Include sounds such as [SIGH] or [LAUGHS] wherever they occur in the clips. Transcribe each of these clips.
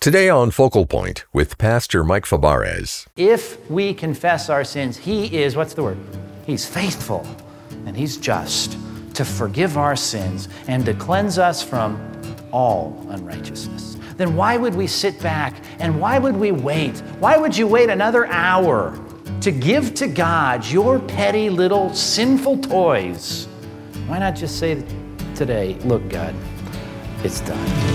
Today on Focal Point with Pastor Mike Fabarez. If we confess our sins, He is, what's the word? He's faithful and He's just to forgive our sins and to cleanse us from all unrighteousness. Then why would we sit back and why would we wait? Why would you wait another hour to give to God your petty little sinful toys? Why not just say today, look, God, it's done.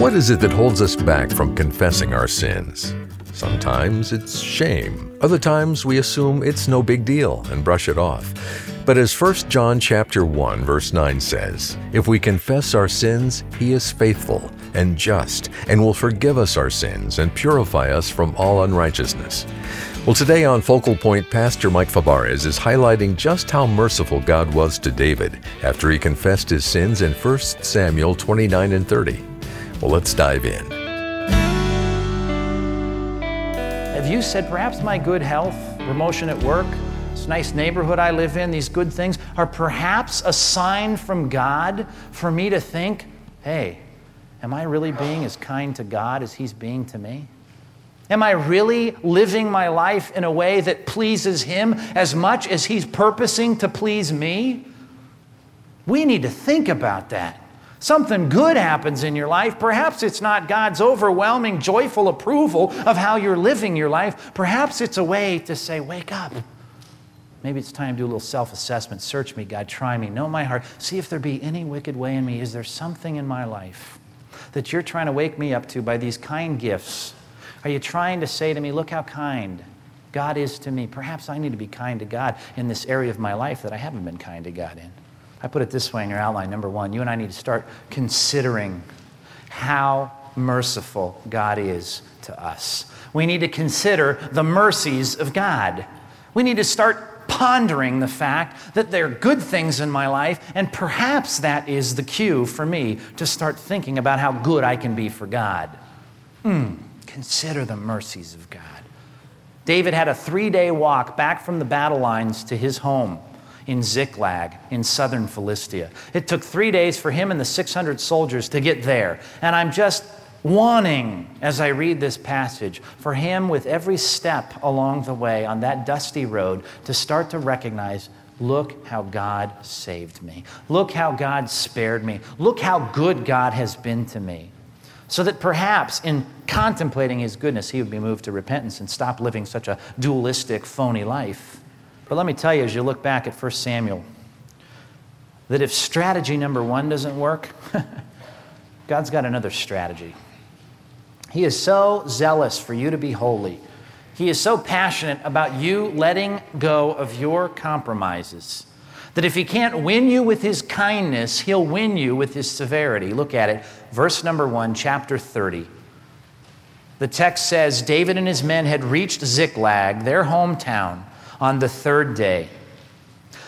What is it that holds us back from confessing our sins? Sometimes it's shame. Other times we assume it's no big deal and brush it off. But as 1 John chapter 1 verse 9 says, if we confess our sins, he is faithful and just and will forgive us our sins and purify us from all unrighteousness. Well, today on Focal Point, Pastor Mike Fabarez is highlighting just how merciful God was to David after he confessed his sins in 1 Samuel 29 and 30. Well, let's dive in. Have you said, perhaps my good health, promotion at work, this nice neighborhood I live in, these good things are perhaps a sign from God for me to think, hey, am I really being as kind to God as He's being to me? Am I really living my life in a way that pleases Him as much as He's purposing to please me? We need to think about that something good happens in your life, perhaps it's not God's overwhelming, joyful approval of how you're living your life. Perhaps it's a way to say, Wake up. Maybe it's time to do a little self assessment. Search me, God. Try me. Know my heart. See if there be any wicked way in me. Is there something in my life that you're trying to wake me up to by these kind gifts? Are you trying to say to me, Look how kind God is to me? Perhaps I need to be kind to God in this area of my life that I haven't been kind to God in. I put it this way in your outline. Number one, you and I need to start considering how merciful God is to us. We need to consider the mercies of God. We need to start pondering the fact that there are good things in my life, and perhaps that is the cue for me to start thinking about how good I can be for God. Hmm, consider the mercies of God. David had a three day walk back from the battle lines to his home in Ziklag in southern Philistia. It took three days for him and the 600 soldiers to get there. And I'm just wanting, as I read this passage, for him with every step along the way on that dusty road to start to recognize look how God saved me. Look how God spared me. Look how good God has been to me. So that perhaps in contemplating his goodness, he would be moved to repentance and stop living such a dualistic, phony life. But let me tell you, as you look back at 1 Samuel, that if strategy number one doesn't work, [LAUGHS] God's got another strategy. He is so zealous for you to be holy. He is so passionate about you letting go of your compromises that if he can't win you with his kindness, he'll win you with his severity. Look at it. Verse number one, chapter 30. The text says David and his men had reached Ziklag, their hometown on the third day.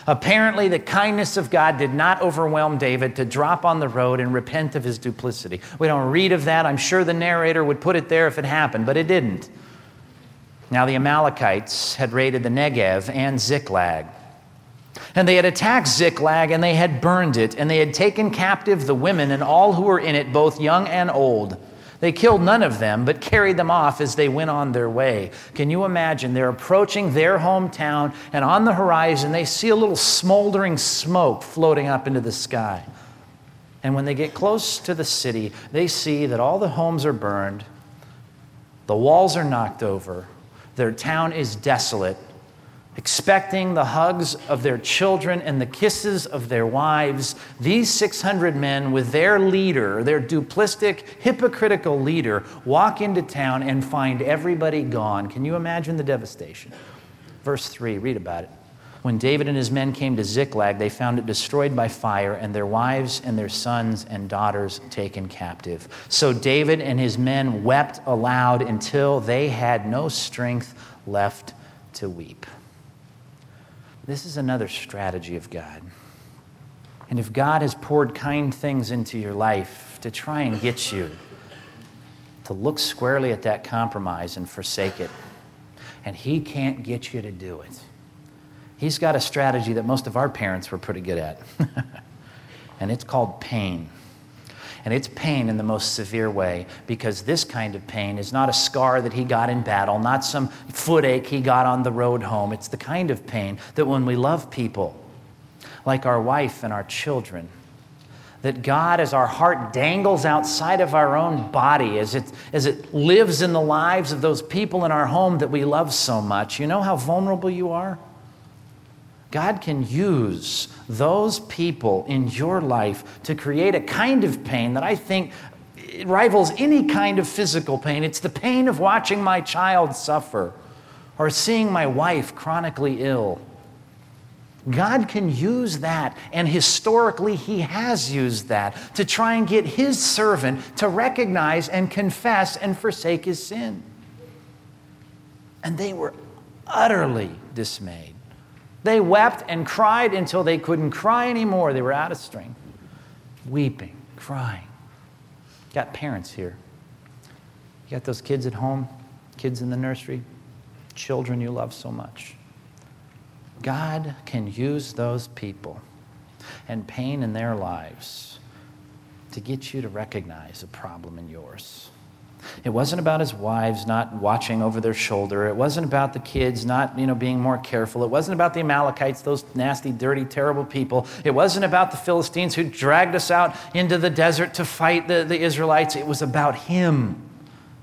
Apparently, the kindness of God did not overwhelm David to drop on the road and repent of his duplicity. We don't read of that. I'm sure the narrator would put it there if it happened, but it didn't. Now, the Amalekites had raided the Negev and Ziklag. And they had attacked Ziklag and they had burned it, and they had taken captive the women and all who were in it, both young and old. They killed none of them, but carried them off as they went on their way. Can you imagine? They're approaching their hometown, and on the horizon, they see a little smoldering smoke floating up into the sky. And when they get close to the city, they see that all the homes are burned, the walls are knocked over, their town is desolate, expecting the hugs of their children and the kisses of their wives, these 600 men, with their leader, their duplistic, hypocritical leader, walk into town and find everybody gone. Can you imagine the devastation? Verse 3, read about it. When David and his men came to Ziklag, they found it destroyed by fire, and their wives and their sons and daughters taken captive. So David and his men wept aloud until they had no strength left to weep. This is another strategy of God. And if God has poured kind things into your life to try and get you to look squarely at that compromise and forsake it, and He can't get you to do it, He's got a strategy that most of our parents were pretty good at, [LAUGHS] and it's called pain. And it's pain in the most severe way because this kind of pain is not a scar that he got in battle, not some foot ache he got on the road home. It's the kind of pain that when we love people, like our wife and our children, that God, as our heart dangles outside of our own body, as it, as it lives in the lives of those people in our home that we love so much, you know how vulnerable you are? God can use those people in your life to create a kind of pain that I think rivals any kind of physical pain. It's the pain of watching my child suffer or seeing my wife chronically ill. God can use that, and historically, He has used that to try and get His servant to recognize and confess and forsake his sin. And they were utterly dismayed. They wept and cried until they couldn't cry anymore. They were out of strength. Weeping, crying. Got parents here. You got those kids at home, kids in the nursery, children you love so much. God can use those people and pain in their lives to get you to recognize a problem in yours. It wasn't about his wives not watching over their shoulder. It wasn't about the kids not, you know, being more careful. It wasn't about the Amalekites, those nasty, dirty, terrible people. It wasn't about the Philistines who dragged us out into the desert to fight the, the Israelites. It was about him.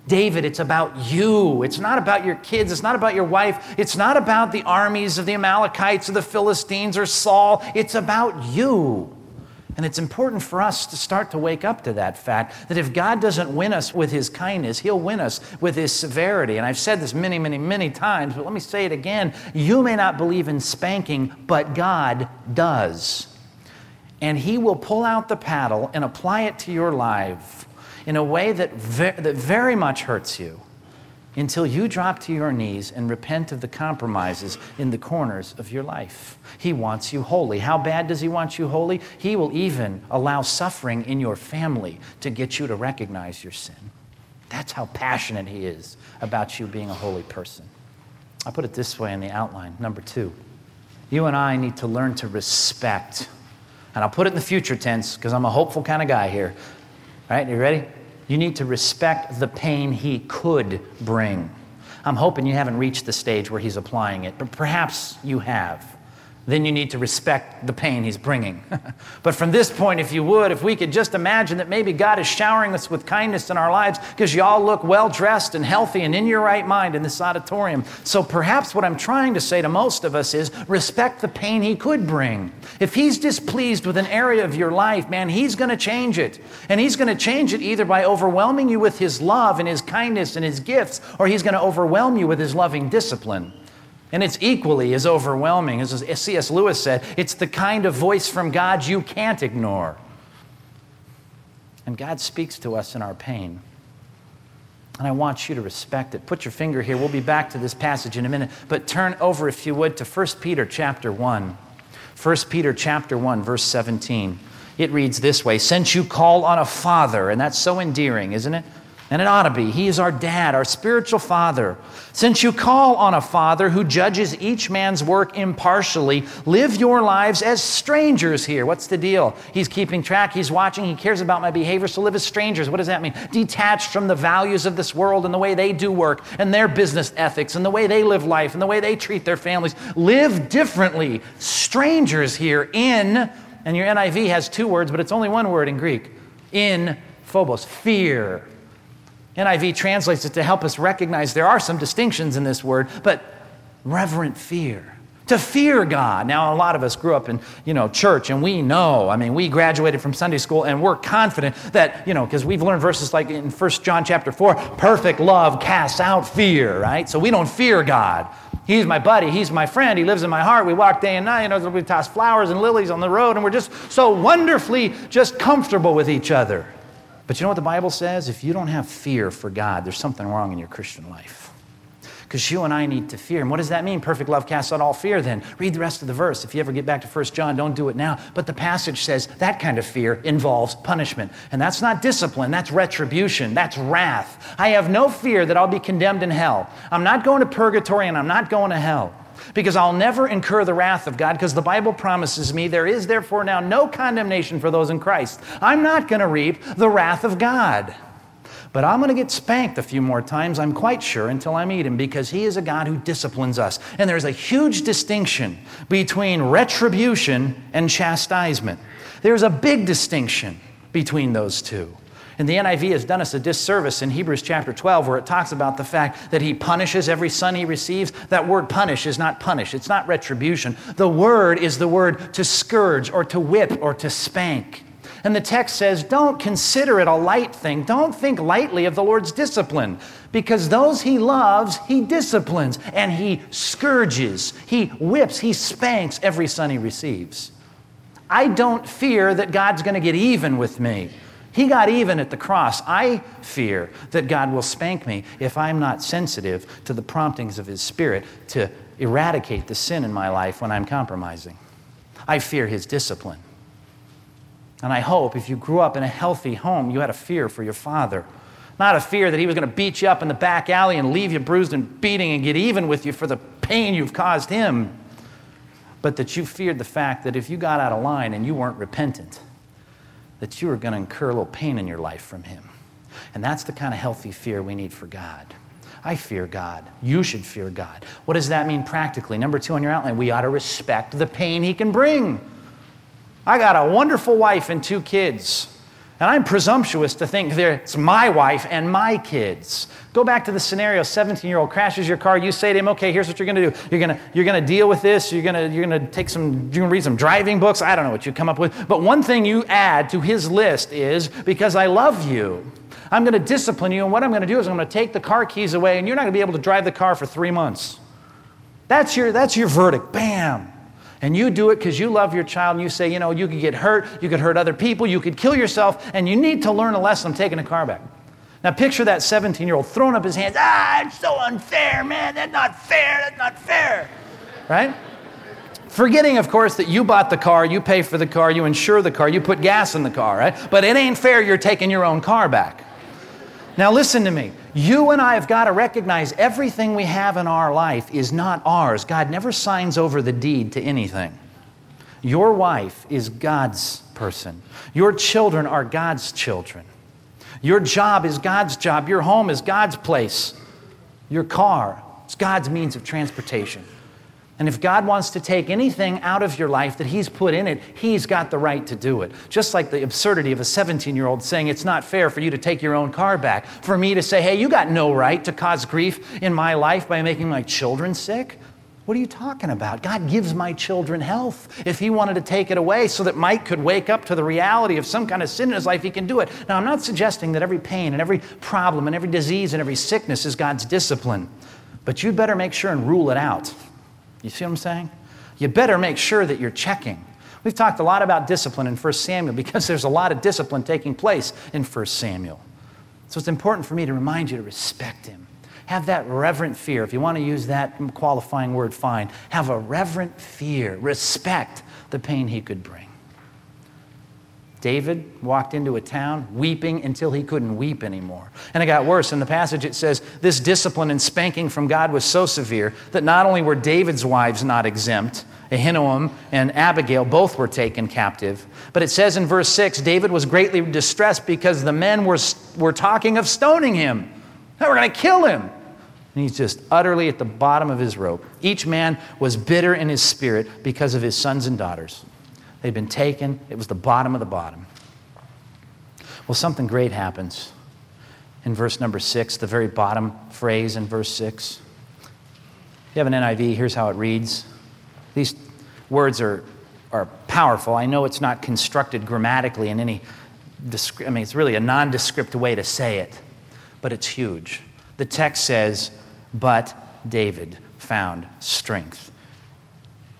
David, it's about you. It's not about your kids. It's not about your wife. It's not about the armies of the Amalekites or the Philistines or Saul. It's about you. And it's important for us to start to wake up to that fact that if God doesn't win us with his kindness, he'll win us with his severity. And I've said this many, many, many times, but let me say it again. You may not believe in spanking, but God does. And he will pull out the paddle and apply it to your life in a way that, ve- that very much hurts you until you drop to your knees and repent of the compromises in the corners of your life. He wants you holy. How bad does He want you holy? He will even allow suffering in your family to get you to recognize your sin. That's how passionate He is about you being a holy person. I put it this way in the outline. Number two, you and I need to learn to respect. And I'll put it in the future tense because I'm a hopeful kind of guy here. All right, you ready? You need to respect the pain he could bring. I'm hoping you haven't reached the stage where he's applying it, but perhaps you have then you need to respect the pain he's bringing. [LAUGHS] but from this point, if you would, if we could just imagine that maybe God is showering us with kindness in our lives because you all look well dressed and healthy and in your right mind in this auditorium. So perhaps what I'm trying to say to most of us is respect the pain he could bring. If he's displeased with an area of your life, man, he's going to change it. And he's going to change it either by overwhelming you with his love and his kindness and his gifts, or he's going to overwhelm you with his loving discipline. And it's equally as overwhelming. As C.S. Lewis said, it's the kind of voice from God you can't ignore. And God speaks to us in our pain. And I want you to respect it. Put your finger here. We'll be back to this passage in a minute. But turn over, if you would, to 1 Peter chapter 1. 1 Peter chapter 1, verse 17. It reads this way Since you call on a father, and that's so endearing, isn't it? And it ought to be. He is our dad, our spiritual father. Since you call on a father who judges each man's work impartially, live your lives as strangers here. What's the deal? He's keeping track, he's watching, he cares about my behavior, so live as strangers. What does that mean? Detached from the values of this world and the way they do work and their business ethics and the way they live life and the way they treat their families. Live differently. Strangers here in, and your NIV has two words, but it's only one word in Greek in phobos, fear. NIV translates it to help us recognize there are some distinctions in this word, but reverent fear. To fear God. Now, a lot of us grew up in, you know, church and we know, I mean, we graduated from Sunday school and we're confident that, you know, because we've learned verses like in 1 John chapter 4, perfect love casts out fear, right? So we don't fear God. He's my buddy. He's my friend. He lives in my heart. We walk day and night. You know, we toss flowers and lilies on the road, and we're just so wonderfully just comfortable with each other. But you know what the Bible says? If you don't have fear for God, there's something wrong in your Christian life. Because you and I need to fear. And what does that mean? Perfect love casts out all fear, then. Read the rest of the verse. If you ever get back to 1 John, don't do it now. But the passage says that kind of fear involves punishment. And that's not discipline, that's retribution, that's wrath. I have no fear that I'll be condemned in hell. I'm not going to purgatory and I'm not going to hell because I'll never incur the wrath of God because the Bible promises me there is therefore now no condemnation for those in Christ. I'm not going to reap the wrath of God. But I'm going to get spanked a few more times, I'm quite sure, until I meet him because he is a God who disciplines us. And there's a huge distinction between retribution and chastisement. There's a big distinction between those two. And the NIV has done us a disservice in Hebrews chapter 12, where it talks about the fact that he punishes every son he receives. That word punish is not punish, it's not retribution. The word is the word to scourge or to whip or to spank. And the text says, don't consider it a light thing. Don't think lightly of the Lord's discipline, because those he loves, he disciplines and he scourges, he whips, he spanks every son he receives. I don't fear that God's going to get even with me. He got even at the cross. I fear that God will spank me if I'm not sensitive to the promptings of His Spirit to eradicate the sin in my life when I'm compromising. I fear His discipline. And I hope if you grew up in a healthy home, you had a fear for your father. Not a fear that he was going to beat you up in the back alley and leave you bruised and beating and get even with you for the pain you've caused him, but that you feared the fact that if you got out of line and you weren't repentant, that you are going to incur a little pain in your life from Him. And that's the kind of healthy fear we need for God. I fear God. You should fear God. What does that mean practically? Number two on your outline, we ought to respect the pain He can bring. I got a wonderful wife and two kids. And I'm presumptuous to think it's my wife and my kids. Go back to the scenario 17 year old crashes your car. You say to him, okay, here's what you're going to do. You're going you're to deal with this. You're going you're to take some, you're going to read some driving books. I don't know what you come up with. But one thing you add to his list is because I love you, I'm going to discipline you. And what I'm going to do is I'm going to take the car keys away and you're not going to be able to drive the car for three months. That's your, that's your verdict. Bam and you do it because you love your child and you say, you know, you could get hurt, you could hurt other people, you could kill yourself, and you need to learn a lesson. I'm taking the car back. Now picture that 17 year old throwing up his hands. Ah, it's so unfair, man. That's not fair. That's not fair. Right? Forgetting, of course, that you bought the car, you pay for the car, you insure the car, you put gas in the car, right? But it ain't fair you're taking your own car back. Now, listen to me. You and I have got to recognize everything we have in our life is not ours. God never signs over the deed to anything. Your wife is God's person, your children are God's children. Your job is God's job. Your home is God's place. Your car is God's means of transportation. And if God wants to take anything out of your life that He's put in it, He's got the right to do it. Just like the absurdity of a 17 year old saying, It's not fair for you to take your own car back. For me to say, Hey, you got no right to cause grief in my life by making my children sick. What are you talking about? God gives my children health. If He wanted to take it away so that Mike could wake up to the reality of some kind of sin in his life, He can do it. Now, I'm not suggesting that every pain and every problem and every disease and every sickness is God's discipline, but you'd better make sure and rule it out. You see what I'm saying? You better make sure that you're checking. We've talked a lot about discipline in 1 Samuel [LAUGHS] because there's a lot of discipline taking place in 1 Samuel. So it's important for me to remind you to respect him. Have that reverent fear. If you want to use that qualifying word, fine. Have a reverent fear. Respect the pain he could bring. David walked into a town weeping until he couldn't weep anymore. And it got worse. In the passage, it says this discipline and spanking from God was so severe that not only were David's wives not exempt, Ahinoam and Abigail both were taken captive, but it says in verse 6 David was greatly distressed because the men were, were talking of stoning him. They were going to kill him. And he's just utterly at the bottom of his rope. Each man was bitter in his spirit because of his sons and daughters. They'd been taken, it was the bottom of the bottom. Well, something great happens in verse number six, the very bottom phrase in verse six. If you have an NIV, here's how it reads. These words are, are powerful. I know it's not constructed grammatically in any, I mean, it's really a nondescript way to say it, but it's huge. The text says, But David found strength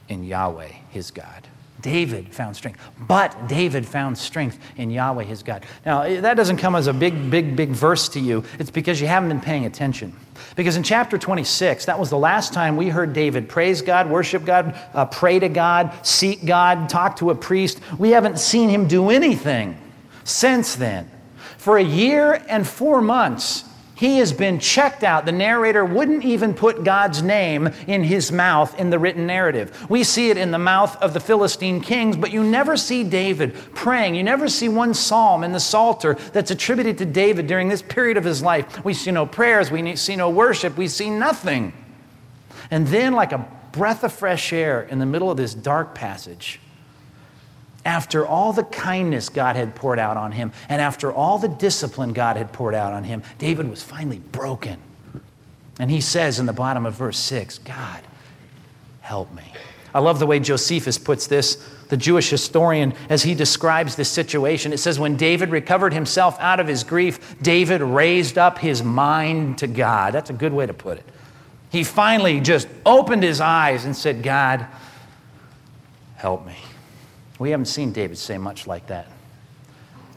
in Yahweh, his God. David found strength. But David found strength in Yahweh his God. Now, that doesn't come as a big, big, big verse to you. It's because you haven't been paying attention. Because in chapter 26, that was the last time we heard David praise God, worship God, uh, pray to God, seek God, talk to a priest. We haven't seen him do anything since then. For a year and four months, he has been checked out. The narrator wouldn't even put God's name in his mouth in the written narrative. We see it in the mouth of the Philistine kings, but you never see David praying. You never see one psalm in the Psalter that's attributed to David during this period of his life. We see no prayers, we see no worship, we see nothing. And then, like a breath of fresh air in the middle of this dark passage, after all the kindness God had poured out on him and after all the discipline God had poured out on him, David was finally broken. And he says in the bottom of verse 6, God, help me. I love the way Josephus puts this, the Jewish historian, as he describes this situation. It says, When David recovered himself out of his grief, David raised up his mind to God. That's a good way to put it. He finally just opened his eyes and said, God, help me. We haven't seen David say much like that.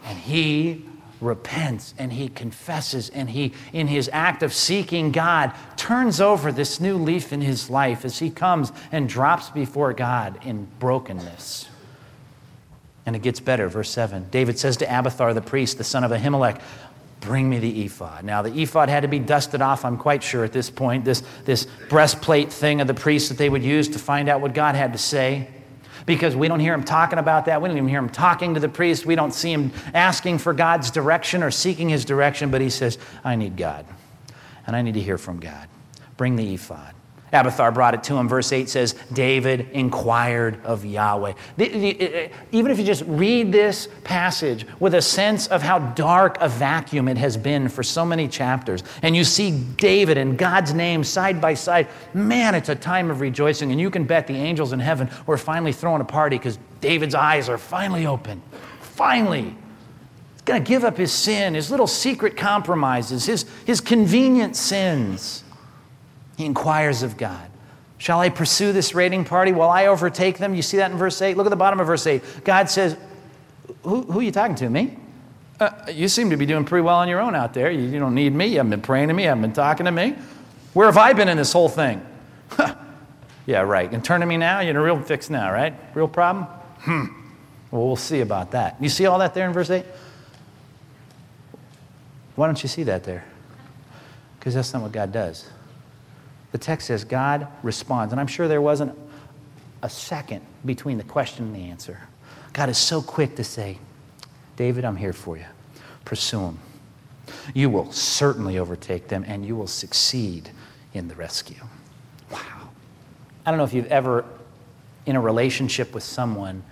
And he repents and he confesses and he, in his act of seeking God, turns over this new leaf in his life as he comes and drops before God in brokenness. And it gets better. Verse 7 David says to Abiathar the priest, the son of Ahimelech, Bring me the ephod. Now, the ephod had to be dusted off, I'm quite sure at this point, this, this breastplate thing of the priest that they would use to find out what God had to say because we don't hear him talking about that. We don't even hear him talking to the priest. We don't see him asking for God's direction or seeking his direction, but he says, I need God, and I need to hear from God. Bring the ephod. Abiathar brought it to him. Verse 8 says, David inquired of Yahweh. Uh, uh, even if you just read this passage with a sense of how dark a vacuum it has been for so many chapters, and you see David and God's name side by side, man, it's a time of rejoicing. And you can bet the angels in heaven were finally throwing a party because David's eyes are finally open. Finally. He's going to give up his sin, his little secret compromises, his, his convenient sins. He inquires of God. Shall I pursue this raiding party while I overtake them? You see that in verse 8? Look at the bottom of verse 8. God says, Who, who are you talking to? Me? Uh, you seem to be doing pretty well on your own out there. You, you, don't need me. You haven't been praying to me. You haven't been talking to me. Where have I been in this whole thing? [LAUGHS] yeah, right. And turn to me now? You're in a real fix now, right? Real problem? Hmm. Well, we'll see about that. You see all that there in verse 8? Why don't you see that there? Because that's not what God does. The text says God responds. And I'm sure there wasn't a second between the question and the answer. God is so quick to say, David, I'm here for you. Pursue them. You will certainly overtake them and you will succeed in the rescue. Wow. I don't know if you've ever, in a relationship with someone,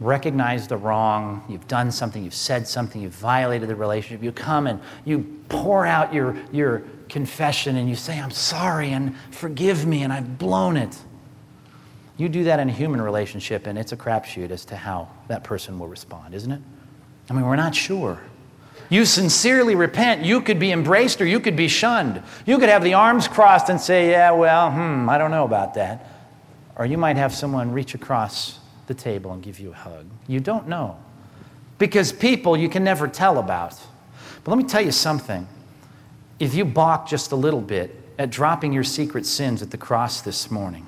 recognized the wrong, you've done something, you've said something, you've violated the relationship, you come and you pour out your, your confession and you say, I'm sorry and forgive me and I've blown it. You do that in a human relationship and it's a crapshoot as to how that person will respond, isn't it? I mean, we're not sure. You sincerely repent, you could be embraced or you could be shunned. You could have the arms crossed and say, Yeah, well, hmm, I don't know about that. Or you might have someone reach across the table and give you a hug. You don't know. Because people you can never tell about. But let me tell you something. If you balk just a little bit at dropping your secret sins at the cross this morning,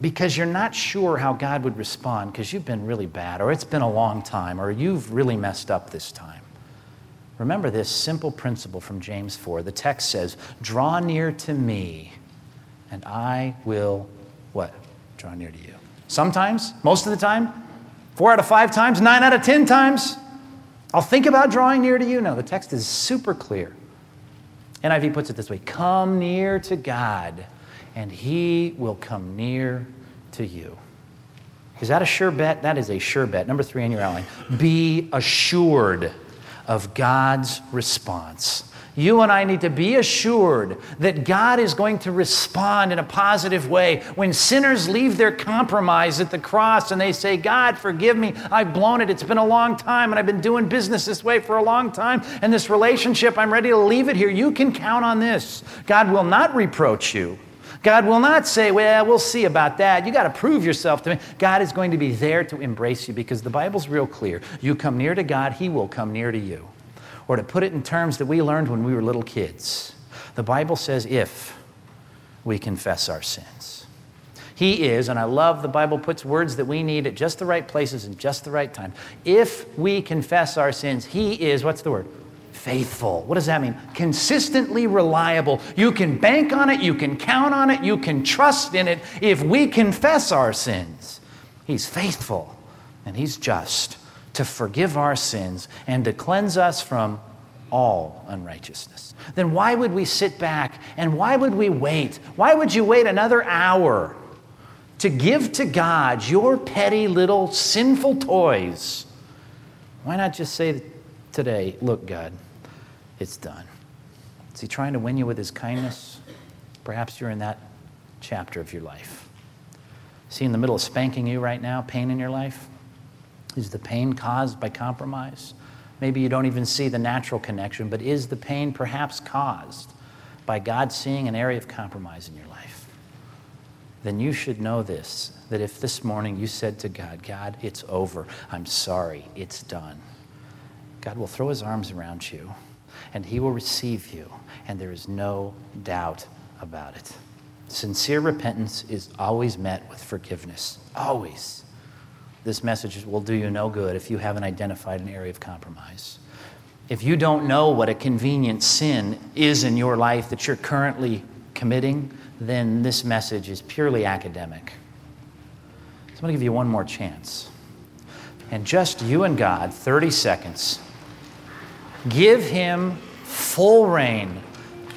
because you're not sure how God would respond because you've been really bad, or it's been a long time, or you've really messed up this time. Remember this simple principle from James 4. The text says, Draw near to me, and I will what? Draw near to you. Sometimes, most of the time, four out of five times, nine out of ten times, I'll think about drawing near to you. No, the text is super clear. NIV puts it this way Come near to God, and he will come near to you. Is that a sure bet? That is a sure bet. Number three on your outline. Be assured of God's response. You and I need to be assured that God is going to respond in a positive way. When sinners leave their compromise at the cross and they say, God, forgive me, I've blown it. It's been a long time and I've been doing business this way for a long time. And this relationship, I'm ready to leave it here. You can count on this. God will not reproach you. God will not say, Well, we'll see about that. You got to prove yourself to me. God is going to be there to embrace you because the Bible's real clear. You come near to God, He will come near to you. Or to put it in terms that we learned when we were little kids, the Bible says, If we confess our sins. He is, and I love the Bible puts words that we need at just the right places and just the right time. If we confess our sins, He is, what's the word? faithful. What does that mean? Consistently reliable. You can bank on it, you can count on it, you can trust in it. If we confess our sins, He's faithful and He's just to forgive our sins and to cleanse us from all unrighteousness. Then why would we sit back and why would we wait? Why would you wait another hour to give to God your petty little sinful toys? Why not just say today, look, God, it's done. Is he trying to win you with his kindness? Perhaps you're in that chapter of your life. Is he in the middle of spanking you right now, pain in your life? Is the pain caused by compromise? Maybe you don't even see the natural connection, but is the pain perhaps caused by God seeing an area of compromise in your life? Then you should know this that if this morning you said to God, God, it's over, I'm sorry, it's done, God will throw his arms around you and he will receive you, and there is no doubt about it. Sincere repentance is always met with forgiveness. Always. This message will do you no good if you haven't identified an area of compromise. If you don't know what a convenient sin is in your life that you're currently committing, then this message is purely academic. So I'm going to give you one more chance. And just you and God, 30 seconds. Give him full reign.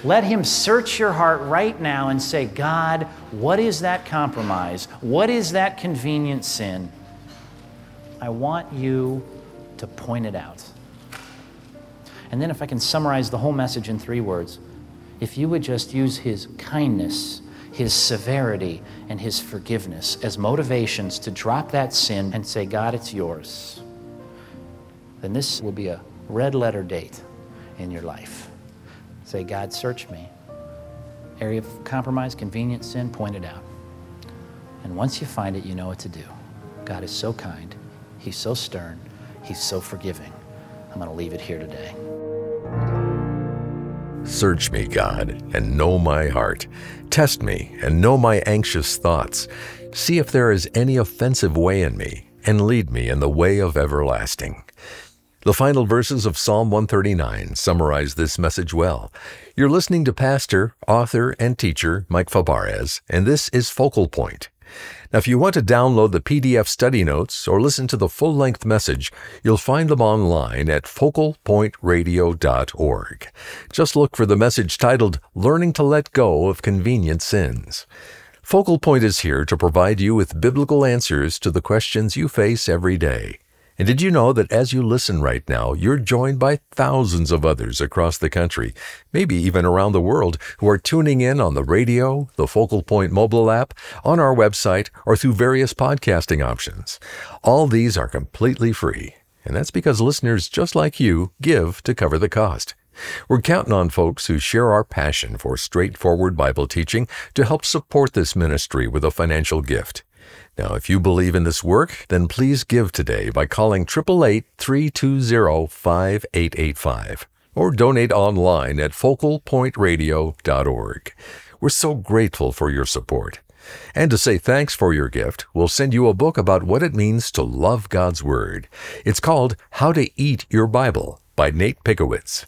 Let him search your heart right now and say, God, what is that compromise? What is that convenient sin? I want you to point it out. And then, if I can summarize the whole message in three words, if you would just use his kindness, his severity, and his forgiveness as motivations to drop that sin and say, God, it's yours, then this will be a red letter date in your life. Say, God, search me. Area of compromise, convenient sin, point it out. And once you find it, you know what to do. God is so kind, He's so stern, He's so forgiving. I'm going to leave it here today. Search me, God, and know my heart. Test me and know my anxious thoughts. See if there is any offensive way in me, and lead me in the way of everlasting. The final verses of Psalm 139 summarize this message well. You're listening to pastor, author, and teacher Mike Fabarez, and this is Focal Point. Now, if you want to download the PDF study notes or listen to the full length message, you'll find them online at focalpointradio.org. Just look for the message titled Learning to Let Go of Convenient Sins. Focal Point is here to provide you with biblical answers to the questions you face every day. And did you know that as you listen right now, you're joined by thousands of others across the country, maybe even around the world, who are tuning in on the radio, the Focal Point mobile app, on our website, or through various podcasting options. All these are completely free. And that's because listeners just like you give to cover the cost. We're counting on folks who share our passion for straightforward Bible teaching to help support this ministry with a financial gift. Now, if you believe in this work, then please give today by calling 888 320 5885 or donate online at focalpointradio.org. We're so grateful for your support. And to say thanks for your gift, we'll send you a book about what it means to love God's Word. It's called How to Eat Your Bible by Nate Pickowitz.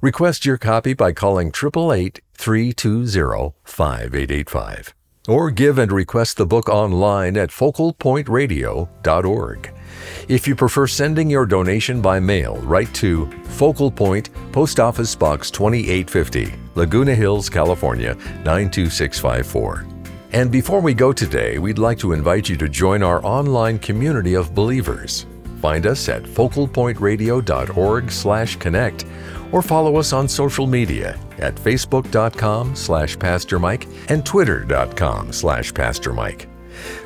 Request your copy by calling 888 320 5885 or give and request the book online at focalpointradio.org. If you prefer sending your donation by mail, write to Focal Point, Post Office Box 2850, Laguna Hills, California 92654. And before we go today, we'd like to invite you to join our online community of believers. Find us at focalpointradio.org/connect or follow us on social media at facebook.com slash Pastor Mike and twitter.com slash Pastor Mike.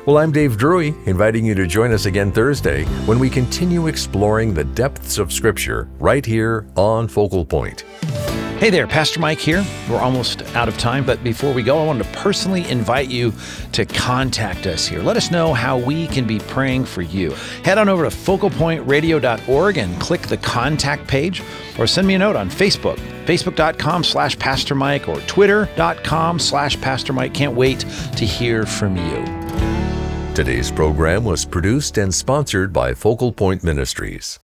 Well, I'm Dave Drury, inviting you to join us again Thursday when we continue exploring the depths of Scripture right here on Focal Point. Hey there, Pastor Mike here. We're almost out of time, but before we go, I wanted to personally invite you to contact us here. Let us know how we can be praying for you. Head on over to focalpointradio.org and click the contact page, or send me a note on Facebook, facebook.com slash Pastor Mike, or twitter.com slash Pastor Mike. Can't wait to hear from you. Today's program was produced and sponsored by Focal Point Ministries.